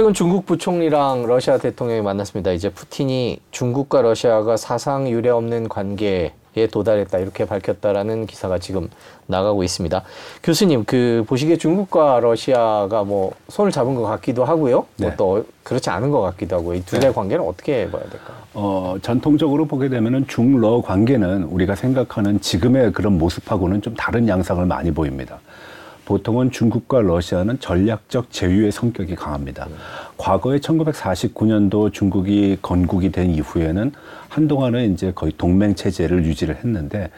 최근 중국 부총리랑 러시아 대통령이 만났습니다. 이제 푸틴이 중국과 러시아가 사상 유례 없는 관계에 도달했다 이렇게 밝혔다라는 기사가 지금 나가고 있습니다. 교수님, 그 보시기에 중국과 러시아가 뭐 손을 잡은 것 같기도 하고요. 네. 뭐또 그렇지 않은 것 같기도 하고 이 둘의 네. 관계는 어떻게 봐야 될까요? 어, 전통적으로 보게 되면은 중러 관계는 우리가 생각하는 지금의 그런 모습하고는 좀 다른 양상을 많이 보입니다. 보통은 중국과 러시아는 전략적 제휴의 성격이 강합니다. 과거에 1949년도 중국이 건국이 된 이후에는 한동안은 이제 거의 동맹 체제를 유지를 했는데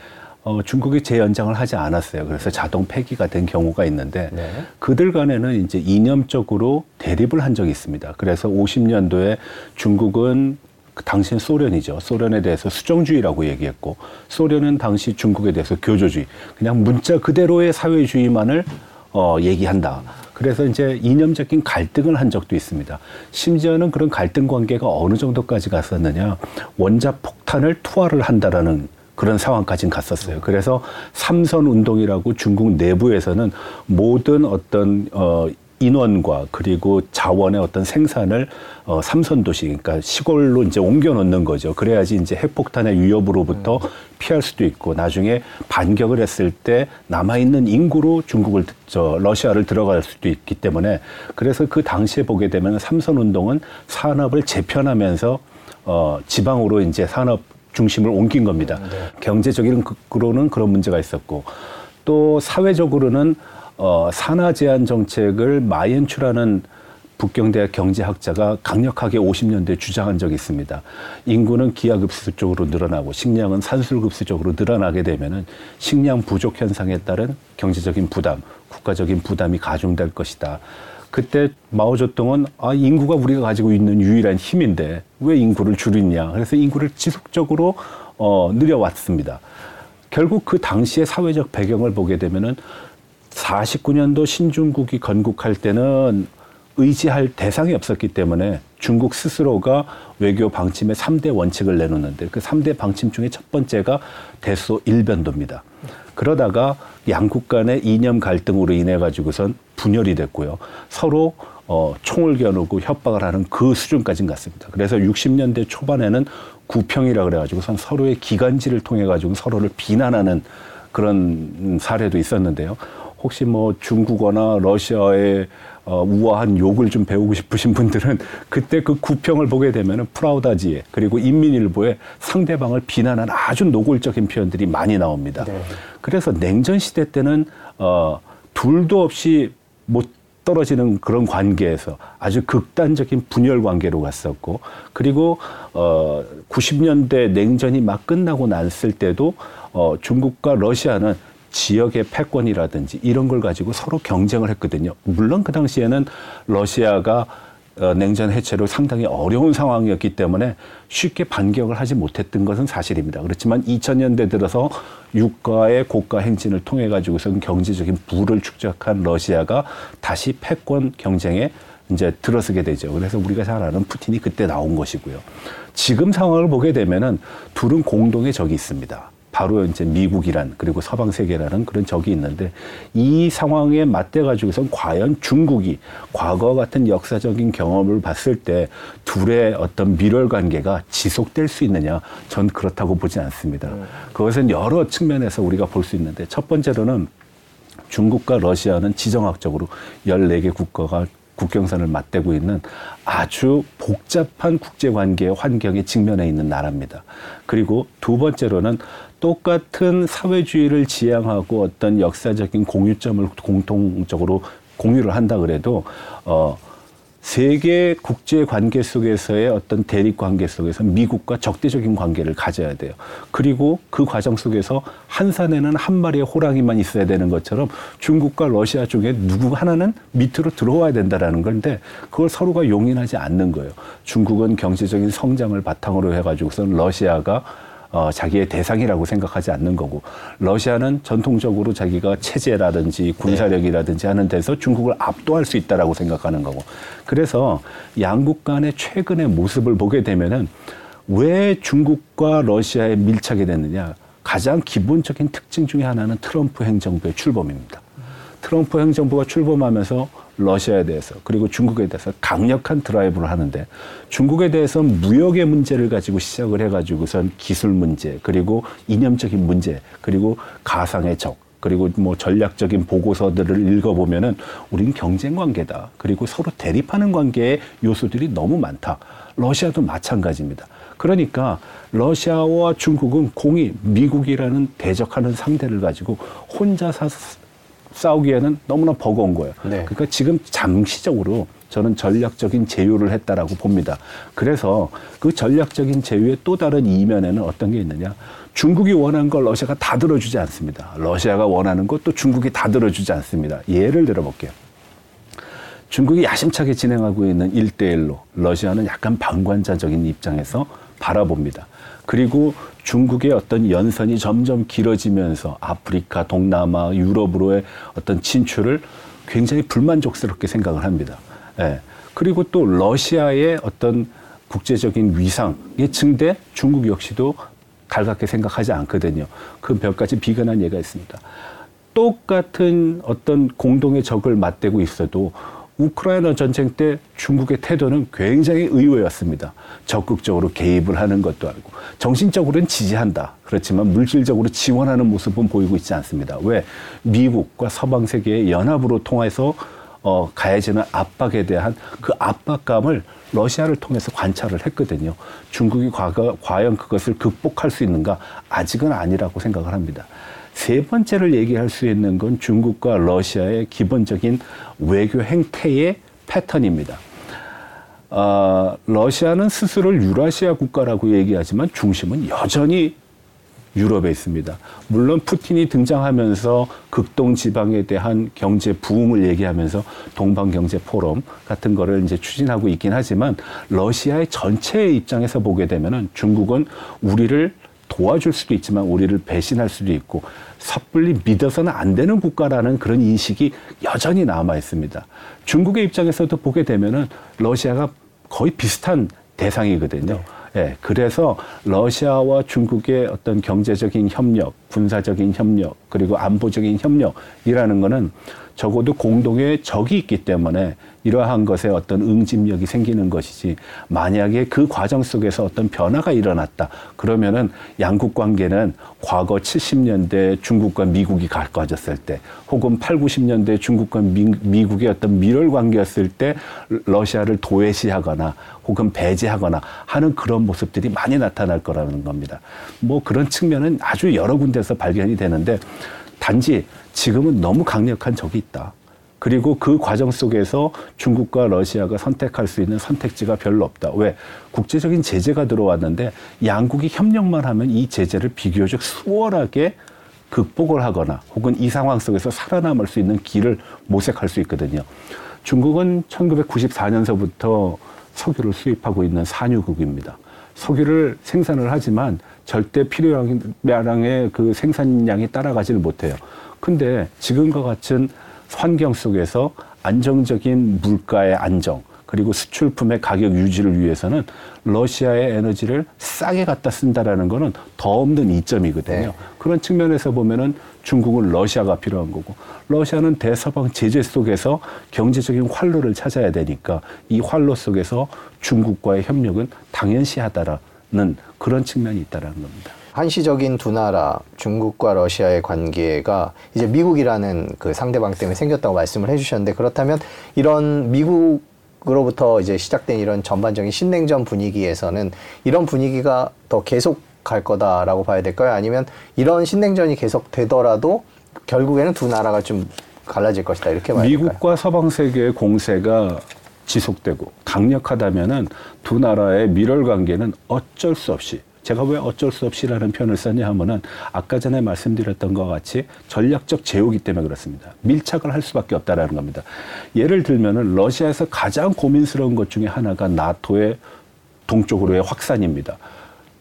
어, 중국이 재연장을 하지 않았어요. 그래서 자동 폐기가 된 경우가 있는데 네. 그들 간에는 이제 이념적으로 대립을 한 적이 있습니다. 그래서 50년도에 중국은 그 당시엔 소련이죠. 소련에 대해서 수정주의라고 얘기했고 소련은 당시 중국에 대해서 교조주의, 그냥 문자 그대로의 사회주의만을 어, 얘기한다. 그래서 이제 이념적인 갈등을 한 적도 있습니다. 심지어는 그런 갈등 관계가 어느 정도까지 갔었느냐. 원자 폭탄을 투하를 한다라는 그런 상황까지는 갔었어요. 그래서 삼선 운동이라고 중국 내부에서는 모든 어떤 어 인원과 그리고 자원의 어떤 생산을 어 삼선 도시 그러니까 시골로 이제 옮겨 놓는 거죠. 그래야지 이제 핵폭탄의 위협으로부터 피할 수도 있고 나중에 반격을 했을 때 남아 있는 인구로 중국을 저 러시아를 들어갈 수도 있기 때문에 그래서 그 당시에 보게 되면 삼선 운동은 산업을 재편하면서 어 지방으로 이제 산업 중심을 옮긴 겁니다. 경제적으로는 그런 문제가 있었고 또 사회적으로는 어, 산하 제한 정책을 마이엔추라는 북경대학 경제학자가 강력하게 50년대에 주장한 적이 있습니다. 인구는 기하급수 쪽으로 늘어나고 식량은 산술급수 쪽으로 늘어나게 되면은 식량 부족 현상에 따른 경제적인 부담, 국가적인 부담이 가중될 것이다. 그때 마오쩌둥은 아 인구가 우리가 가지고 있는 유일한 힘인데 왜 인구를 줄이냐 그래서 인구를 지속적으로 어 늘려왔습니다. 결국 그 당시의 사회적 배경을 보게 되면은 49년도 신중국이 건국할 때는 의지할 대상이 없었기 때문에 중국 스스로가 외교 방침의 3대 원칙을 내놓는데 그 3대 방침 중에 첫 번째가 대소 일변도입니다. 그러다가 양국 간의 이념 갈등으로 인해 가지고선 분열이 됐고요. 서로 어, 총을 겨누고 협박을 하는 그 수준까지는 갔습니다. 그래서 60년대 초반에는 구평이라 그래가지고선 서로의 기관지를 통해 가지고 서로를 비난하는 그런 사례도 있었는데요. 혹시 뭐 중국어나 러시아의 어, 우아한 욕을 좀 배우고 싶으신 분들은 그때 그 구평을 보게 되면은 프라우다지에 그리고 인민일보에 상대방을 비난한 아주 노골적인 표현들이 많이 나옵니다. 네. 그래서 냉전 시대 때는 어, 둘도 없이 못 떨어지는 그런 관계에서 아주 극단적인 분열 관계로 갔었고 그리고 어 90년대 냉전이 막 끝나고 났을 때도 어 중국과 러시아는 지역의 패권이라든지 이런 걸 가지고 서로 경쟁을 했거든요. 물론 그 당시에는 러시아가 어, 냉전 해체로 상당히 어려운 상황이었기 때문에 쉽게 반격을 하지 못했던 것은 사실입니다. 그렇지만 2000년대 들어서 유가의 고가 행진을 통해 가지고선 경제적인 부를 축적한 러시아가 다시 패권 경쟁에 이제 들어서게 되죠. 그래서 우리가 잘 아는 푸틴이 그때 나온 것이고요. 지금 상황을 보게 되면은 둘은 공동의 적이 있습니다. 바로 이제 미국이란 그리고 서방 세계라는 그런 적이 있는데 이 상황에 맞대 가지고선 과연 중국이 과거 같은 역사적인 경험을 봤을 때 둘의 어떤 밀월 관계가 지속될 수 있느냐 전 그렇다고 보지 않습니다. 그것은 여러 측면에서 우리가 볼 수 있는데 첫 번째로는 중국과 러시아는 지정학적으로 14개 국가가 국경선을 맞대고 있는 아주 복잡한 국제관계의 환경에 직면해 있는 나라입니다. 그리고 두 번째로는 똑같은 사회주의를 지향하고 어떤 역사적인 공유점을 공통적으로 공유를 한다 그래도 어 세계 국제 관계 속에서의 어떤 대립 관계 속에서 미국과 적대적인 관계를 가져야 돼요. 그리고 그 과정 속에서 한 산에는 한 마리의 호랑이만 있어야 되는 것처럼 중국과 러시아 중에 누구 하나는 밑으로 들어와야 된다라는 건데 그걸 서로가 용인하지 않는 거예요. 중국은 경제적인 성장을 바탕으로 해가지고선 러시아가 어, 자기의 대상이라고 생각하지 않는 거고 러시아는 전통적으로 자기가 체제라든지 군사력이라든지 하는 데서 중국을 압도할 수 있다라고 생각하는 거고. 그래서 양국 간의 최근의 모습을 보게 되면은 왜 중국과 러시아에 밀착이 됐느냐. 가장 기본적인 특징 중에 하나는 트럼프 행정부의 출범입니다. 트럼프 행정부가 출범하면서 러시아에 대해서 그리고 중국에 대해서 강력한 드라이브를 하는데 중국에 대해서 무역의 문제를 가지고 시작을 해가지고선 기술 문제 그리고 이념적인 문제 그리고 가상의 적 그리고 뭐 전략적인 보고서들을 읽어보면은 우린 경쟁 관계다. 그리고 서로 대립하는 관계의 요소들이 너무 많다. 러시아도 마찬가지입니다. 그러니까 러시아와 중국은 공이 미국이라는 대적하는 상대를 가지고 혼자 사, 싸우기에는 너무나 버거운 거예요. 네. 그러니까 지금 잠시적으로 저는 전략적인 제휴를 했다라고 봅니다. 그래서 그 전략적인 제휴의 또 다른 이면에는 어떤 게 있느냐? 중국이 원하는 걸 러시아가 다 들어주지 않습니다. 러시아가 원하는 것도 중국이 다 들어주지 않습니다. 예를 들어볼게요. 중국이 야심차게 진행하고 있는 일대일로 러시아는 약간 방관자적인 입장에서 바라봅니다. 그리고 중국의 어떤 연선이 점점 길어지면서 아프리카, 동남아, 유럽으로의 어떤 진출을 굉장히 불만족스럽게 생각을 합니다. 예. 그리고 또 러시아의 어떤 국제적인 위상의 증대 중국 역시도 달갑게 생각하지 않거든요. 그 몇 가지 비근한 예가 있습니다. 똑같은 어떤 공동의 적을 맞대고 있어도 우크라이나 전쟁 때 중국의 태도는 굉장히 의외였습니다. 적극적으로 개입을 하는 것도 아니고 정신적으로는 지지한다. 그렇지만 물질적으로 지원하는 모습은 보이고 있지 않습니다. 왜 미국과 서방 세계의 연합으로 통해서 어, 가해지는 압박에 대한 그 압박감을 러시아를 통해서 관찰을 했거든요. 중국이 과거, 과연 그것을 극복할 수 있는가? 아직은 아니라고 생각을 합니다. 세 번째를 얘기할 수 있는 건 중국과 러시아의 기본적인 외교 행태의 패턴입니다. 어, 러시아는 스스로를 유라시아 국가라고 얘기하지만 중심은 여전히 유럽에 있습니다. 물론 푸틴이 등장하면서 극동 지방에 대한 경제 부흥을 얘기하면서 동방 경제 포럼 같은 거를 이제 추진하고 있긴 하지만 러시아의 전체의 입장에서 보게 되면은 중국은 우리를 도와줄 수도 있지만 우리를 배신할 수도 있고 섣불리 믿어서는 안 되는 국가라는 그런 인식이 여전히 남아 있습니다. 중국의 입장에서도 보게 되면은 러시아가 거의 비슷한 대상이거든요. 예, 그래서 러시아와 중국의 어떤 경제적인 협력, 군사적인 협력, 그리고 안보적인 협력이라는 거는 적어도 공동의 적이 있기 때문에 이러한 것에 어떤 응집력이 생기는 것이지 만약에 그 과정 속에서 어떤 변화가 일어났다 그러면은 양국 관계는 과거 70년대 중국과 미국이 가까워졌을 때 혹은 8, 90년대 중국과 미, 국의 어떤 밀월 관계였을 때 러시아를 도외시하거나 혹은 배제하거나 하는 그런 모습들이 많이 나타날 거라는 겁니다. 뭐 그런 측면은 아주 여러 군데 서 발견이 되는데 단지 지금은 너무 강력한 적이 있다. 그리고 그 과정 속에서 중국과 러시아가 선택할 수 있는 선택지가 별로 없다. 왜? 국제적인 제재가 들어왔는데 양국이 협력만 하면 이 제재를 비교적 수월하게 극복을 하거나 혹은 이 상황 속에서 살아남을 수 있는 길을 모색할 수 있거든요. 중국은 1994년서부터 석유를 수입하고 있는 산유국입니다. 석유를 생산을 하지만 절대 필요량의 그 생산량이 따라가지를 못해요. 근데 지금과 같은 환경 속에서 안정적인 물가의 안정 그리고 수출품의 가격 유지를 위해서는 러시아의 에너지를 싸게 갖다 쓴다라는 거는 더 없는 이점이거든요. 네. 그런 측면에서 보면은 중국은 러시아가 필요한 거고 러시아는 대서방 제재 속에서 경제적인 활로를 찾아야 되니까 이 활로 속에서 중국과의 협력은 당연시하다라는 그런 측면이 있다라는 겁니다. 한시적인 두 나라 중국과 러시아의 관계가 이제 미국이라는 그 상대방 때문에 생겼다고 말씀을 해주셨는데 그렇다면 이런 미국 으로부터 이제 시작된 이런 전반적인 신냉전 분위기에서는 이런 분위기가 더 계속 갈 거다라고 봐야 될까요? 아니면 이런 신냉전이 계속 되더라도 결국에는 두 나라가 좀 갈라질 것이다 이렇게 봐야 미국과? 서방 세계의 공세가 지속되고 강력하다면은 두 나라의 밀월 관계는 어쩔 수 없이 제가 왜 어쩔 수 없이라는 표현을 썼냐 하면은 아까 전에 말씀드렸던 것 같이 전략적 제후기 때문에 그렇습니다. 밀착을 할 수밖에 없다라는 겁니다. 예를 들면은 러시아에서 가장 고민스러운 것 중에 하나가 나토의 동쪽으로의 확산입니다.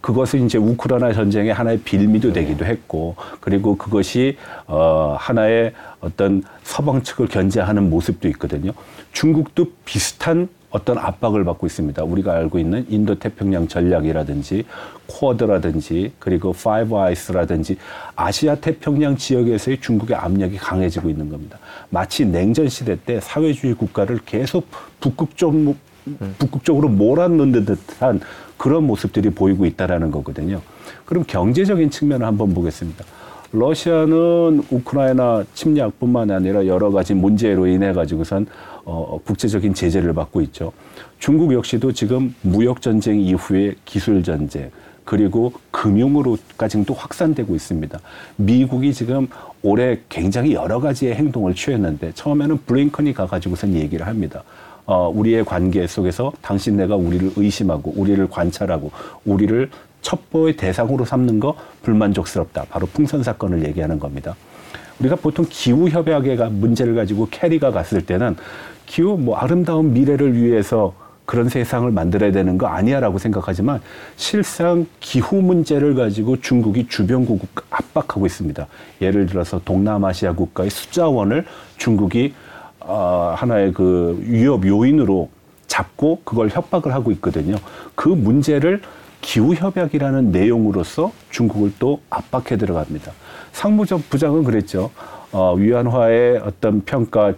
그것은 이제 우크라이나 전쟁의 하나의 빌미도 되기도 했고, 그리고 그것이 어 하나의 어떤 서방 측을 견제하는 모습도 있거든요. 중국도 비슷한 어떤 압박을 받고 있습니다. 우리가 알고 있는 인도 태평양 전략이라든지 쿼드라든지 그리고 Five Eyes라든지 아시아 태평양 지역에서의 중국의 압력이 강해지고 있는 겁니다. 마치 냉전 시대 때 사회주의 국가를 계속 북극적 북극적으로 몰아넣는 듯한 그런 모습들이 보이고 있다라는 거거든요. 그럼 경제적인 측면을 한번 보겠습니다. 러시아는 우크라이나 침략뿐만 아니라 여러 가지 문제로 인해 가지고선 어, 국제적인 제재를 받고 있죠. 중국 역시도 지금 무역 전쟁 이후에 기술 전쟁 그리고 금융으로까지 또 확산되고 있습니다. 미국이 지금 올해 굉장히 여러 가지의 행동을 취했는데 처음에는 블링컨이 가가지고선 얘기를 합니다. 어, 우리의 관계 속에서 당신네가 우리를 의심하고 우리를 관찰하고 우리를 첩보의 대상으로 삼는 거 불만족스럽다. 바로 풍선 사건을 얘기하는 겁니다. 우리가 보통 기후 협약에 문제를 가지고 캐리가 갔을 때는 기후 뭐 아름다운 미래를 위해서 그런 세상을 만들어야 되는 거 아니야라고 생각하지만 실상 기후 문제를 가지고 중국이 주변국을 압박하고 있습니다. 예를 들어서 동남아시아 국가의 수자원을 중국이 어, 하나의 그 위협 요인으로 잡고 그걸 협박을 하고 있거든요. 그 문제를 기후협약이라는 내용으로서 중국을 또 압박해 들어갑니다. 상무적 부장은 그랬죠. 어, 위안화의 어떤 평가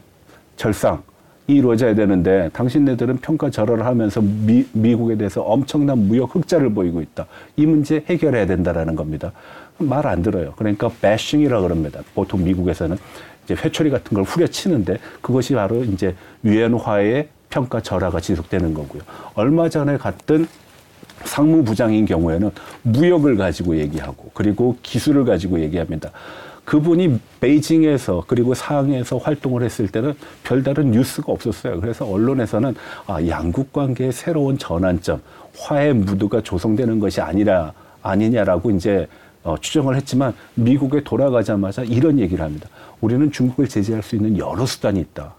절상, 이 이루어져야 되는데 당신네들은 평가 절하를 하면서 미, 미국에 대해서 엄청난 무역 흑자를 보이고 있다. 이 문제 해결해야 된다라는 겁니다. 말 안 들어요. 그러니까 배싱이라 그럽니다. 보통 미국에서는 이제 회초리 같은 걸 후려치는데 그것이 바로 이제 유엔화의 평가 절하가 지속되는 거고요. 얼마 전에 갔던 상무부장인 경우에는 무역을 가지고 얘기하고 그리고 기술을 가지고 얘기합니다. 그분이 베이징에서 그리고 상해에서 활동을 했을 때는 별다른 뉴스가 없었어요. 그래서 언론에서는 아, 양국 관계의 새로운 전환점, 화해 무드가 조성되는 것이 아니라 아니냐라고 이제 어, 추정을 했지만 미국에 돌아가자마자 이런 얘기를 합니다. 우리는 중국을 제재할 수 있는 여러 수단이 있다.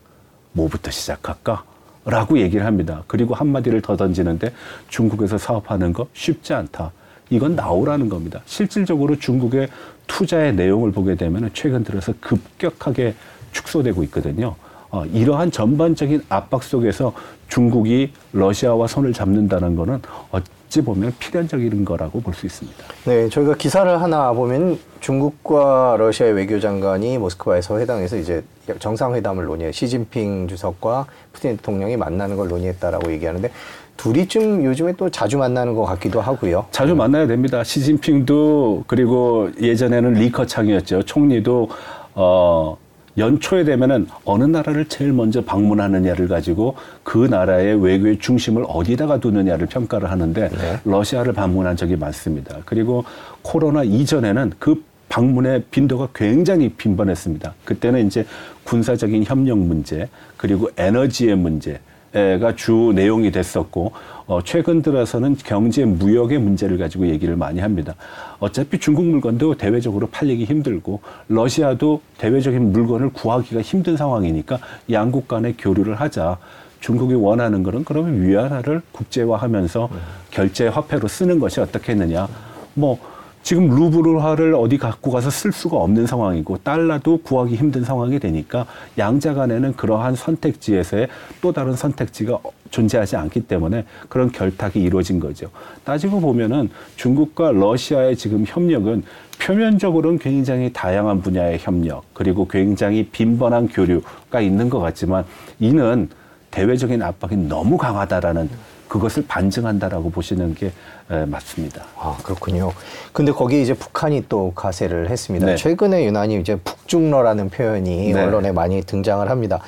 뭐부터 시작할까? 라고 얘기를 합니다. 그리고 한마디를 더 던지는데 중국에서 사업하는 거 쉽지 않다. 이건 나오라는 겁니다. 실질적으로 중국의 투자의 내용을 보게 되면 최근 들어서 급격하게 축소되고 있거든요. 어, 이러한 전반적인 압박 속에서 중국이 러시아와 손을 잡는다는 거는 어 찌 보면 필연적인 거라고 볼 수 있습니다. 네, 저희가 기사를 하나 보면 중국과 러시아의 외교장관이 모스크바에서 회담에서 이제 정상회담을 논의해 시진핑 주석과 푸틴 대통령이 만나는 걸 논의했다라고 얘기하는데 둘이 좀 요즘에 또 자주 만나는 것 같기도 하고요. 자주 만나야 됩니다. 시진핑도 그리고 예전에는 리커창이었죠. 총리도 어 연초에 되면은 어느 나라를 제일 먼저 방문하느냐를 가지고 그 나라의 외교의 중심을 어디다가 두느냐를 평가를 하는데 네. 러시아를 방문한 적이 많습니다. 그리고 코로나 이전에는 그 방문의 빈도가 굉장히 빈번했습니다. 그때는 이제 군사적인 협력 문제 그리고 에너지의 문제 가주 내용이 됐었고 어, 최근 들어서는 경제 무역의 문제를 가지고 얘기를 많이 합니다. 어차피 중국 물건도 대외적으로 팔리기 힘들고 러시아도 대외적인 물건을 구하기가 힘든 상황이니까 양국 간의 교류를 하자. 중국이 원하는 거는 그러면 위안화를 국제화하면서 결제 화폐로 쓰는 것이 어떻겠느냐. 뭐 지금 루블화를 어디 갖고 가서 쓸 수가 없는 상황이고 달러도 구하기 힘든 상황이 되니까 양자 간에는 그러한 선택지에서의 또 다른 선택지가 존재하지 않기 때문에 그런 결탁이 이루어진 거죠. 따지고 보면은 중국과 러시아의 지금 협력은 표면적으로는 굉장히 다양한 분야의 협력 그리고 굉장히 빈번한 교류가 있는 것 같지만 이는 대외적인 압박이 너무 강하다라는 그것을 반증한다라고 보시는 게 맞습니다. 아 그렇군요. 근데 거기에 이제 북한이 또 가세를 했습니다. 네. 최근에 유난히 이제 북중러라는 표현이 네. 언론에 많이 등장을 합니다.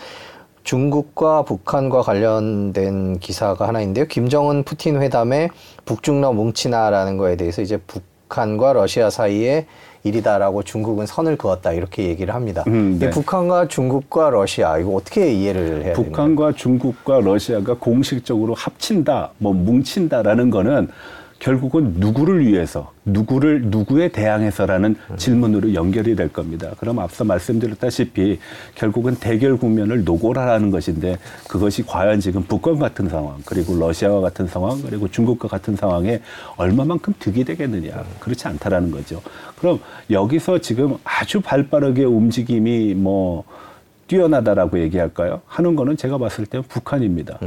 중국과 북한과 관련된 기사가 하나 있는데요. 김정은 푸틴 회담에 북중러 뭉치나라는 거에 대해서 이제 북 한과 러시아 사이에 일이다라고 중국은 선을 그었다 이렇게 얘기를 합니다. 음, 네. 이 북한과 중국과 러시아 이거 어떻게 이해를 해야 되나요? 북한과 중국과 러시아가 공식적으로 합친다, 뭐 뭉친다라는 거는 결국은 누구를 위해서, 누구를 누구에 대항해서라는 질문으로 연결이 될 겁니다. 그럼 앞서 말씀드렸다시피 결국은 대결 국면을 노골하라는 것인데 그것이 과연 지금 북한 같은 상황, 그리고 러시아와 같은 상황, 그리고 중국과 같은 상황에 얼마만큼 득이 되겠느냐. 그렇지 않다라는 거죠. 그럼 여기서 지금 아주 발빠르게 움직임이 뭐 뛰어나다라고 얘기할까요? 하는 거는 제가 봤을 때 북한입니다.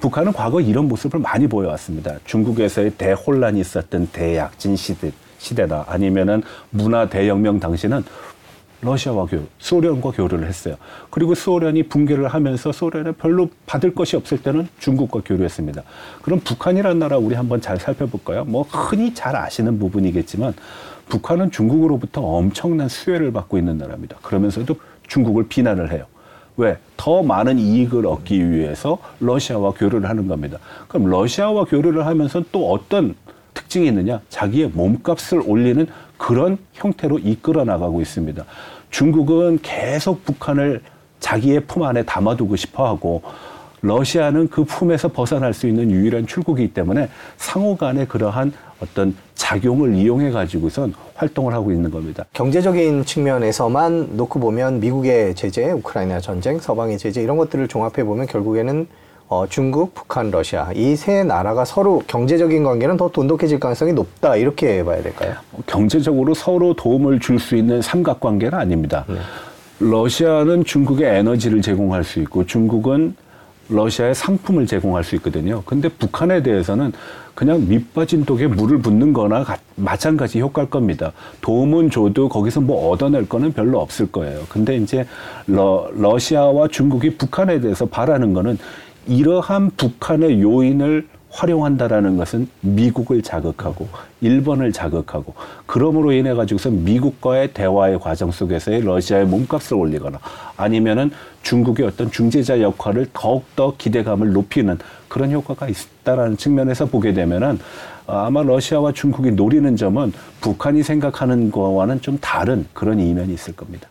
북한은 과거 이런 모습을 많이 보여왔습니다. 중국에서의 대혼란이 있었던 대약진 시대, 시대다 아니면은 문화 대혁명 당시는 러시아와 교, 소련과 교류를 했어요. 그리고 소련이 붕괴를 하면서 소련에 별로 받을 것이 없을 때는 중국과 교류했습니다. 그럼 북한이라는 나라 우리 한번 잘 살펴볼까요? 뭐 흔히 잘 아시는 부분이겠지만 북한은 중국으로부터 엄청난 수혜를 받고 있는 나라입니다. 그러면서도 중국을 비난을 해요. 왜? 더 많은 이익을 얻기 위해서 러시아와 교류를 하는 겁니다. 그럼 러시아와 교류를 하면서 또 어떤 특징이 있느냐? 자기의 몸값을 올리는 그런 형태로 이끌어 나가고 있습니다. 중국은 계속 북한을 자기의 품 안에 담아두고 싶어 하고 러시아는 그 품에서 벗어날 수 있는 유일한 출국이기 때문에 상호 간의 그러한 어떤 작용을 이용해 가지고선 활동을 하고 있는 겁니다. 경제적인 측면에서만 놓고 보면 미국의 제재, 우크라이나 전쟁, 서방의 제재 이런 것들을 종합해 보면 결국에는 어, 중국, 북한, 러시아 이 세 나라가 서로 경제적인 관계는 더 돈독해질 가능성이 높다 이렇게 봐야 될까요? 경제적으로 서로 도움을 줄 수 있는 삼각관계는 아닙니다. 러시아는 중국에 에너지를 제공할 수 있고 중국은 러시아에 상품을 제공할 수 있거든요. 근데 북한에 대해서는 그냥 밑빠진 독에 물을 붓는 거나 가- 마찬가지 효과일 겁니다. 도움은 줘도 거기서 뭐 얻어낼 거는 별로 없을 거예요. 근데 이제 러, 러시아와 중국이 북한에 대해서 바라는 거는 이러한 북한의 요인을 활용한다라는 것은 미국을 자극하고 일본을 자극하고 그러므로 인해 가지고서 미국과의 대화의 과정 속에서의 러시아의 몸값을 올리거나 아니면은 중국의 어떤 중재자 역할을 더욱더 기대감을 높이는 그런 효과가 있다라는 측면에서 보게 되면은 아마 러시아와 중국이 노리는 점은 북한이 생각하는 거와는 좀 다른 그런 이면이 있을 겁니다.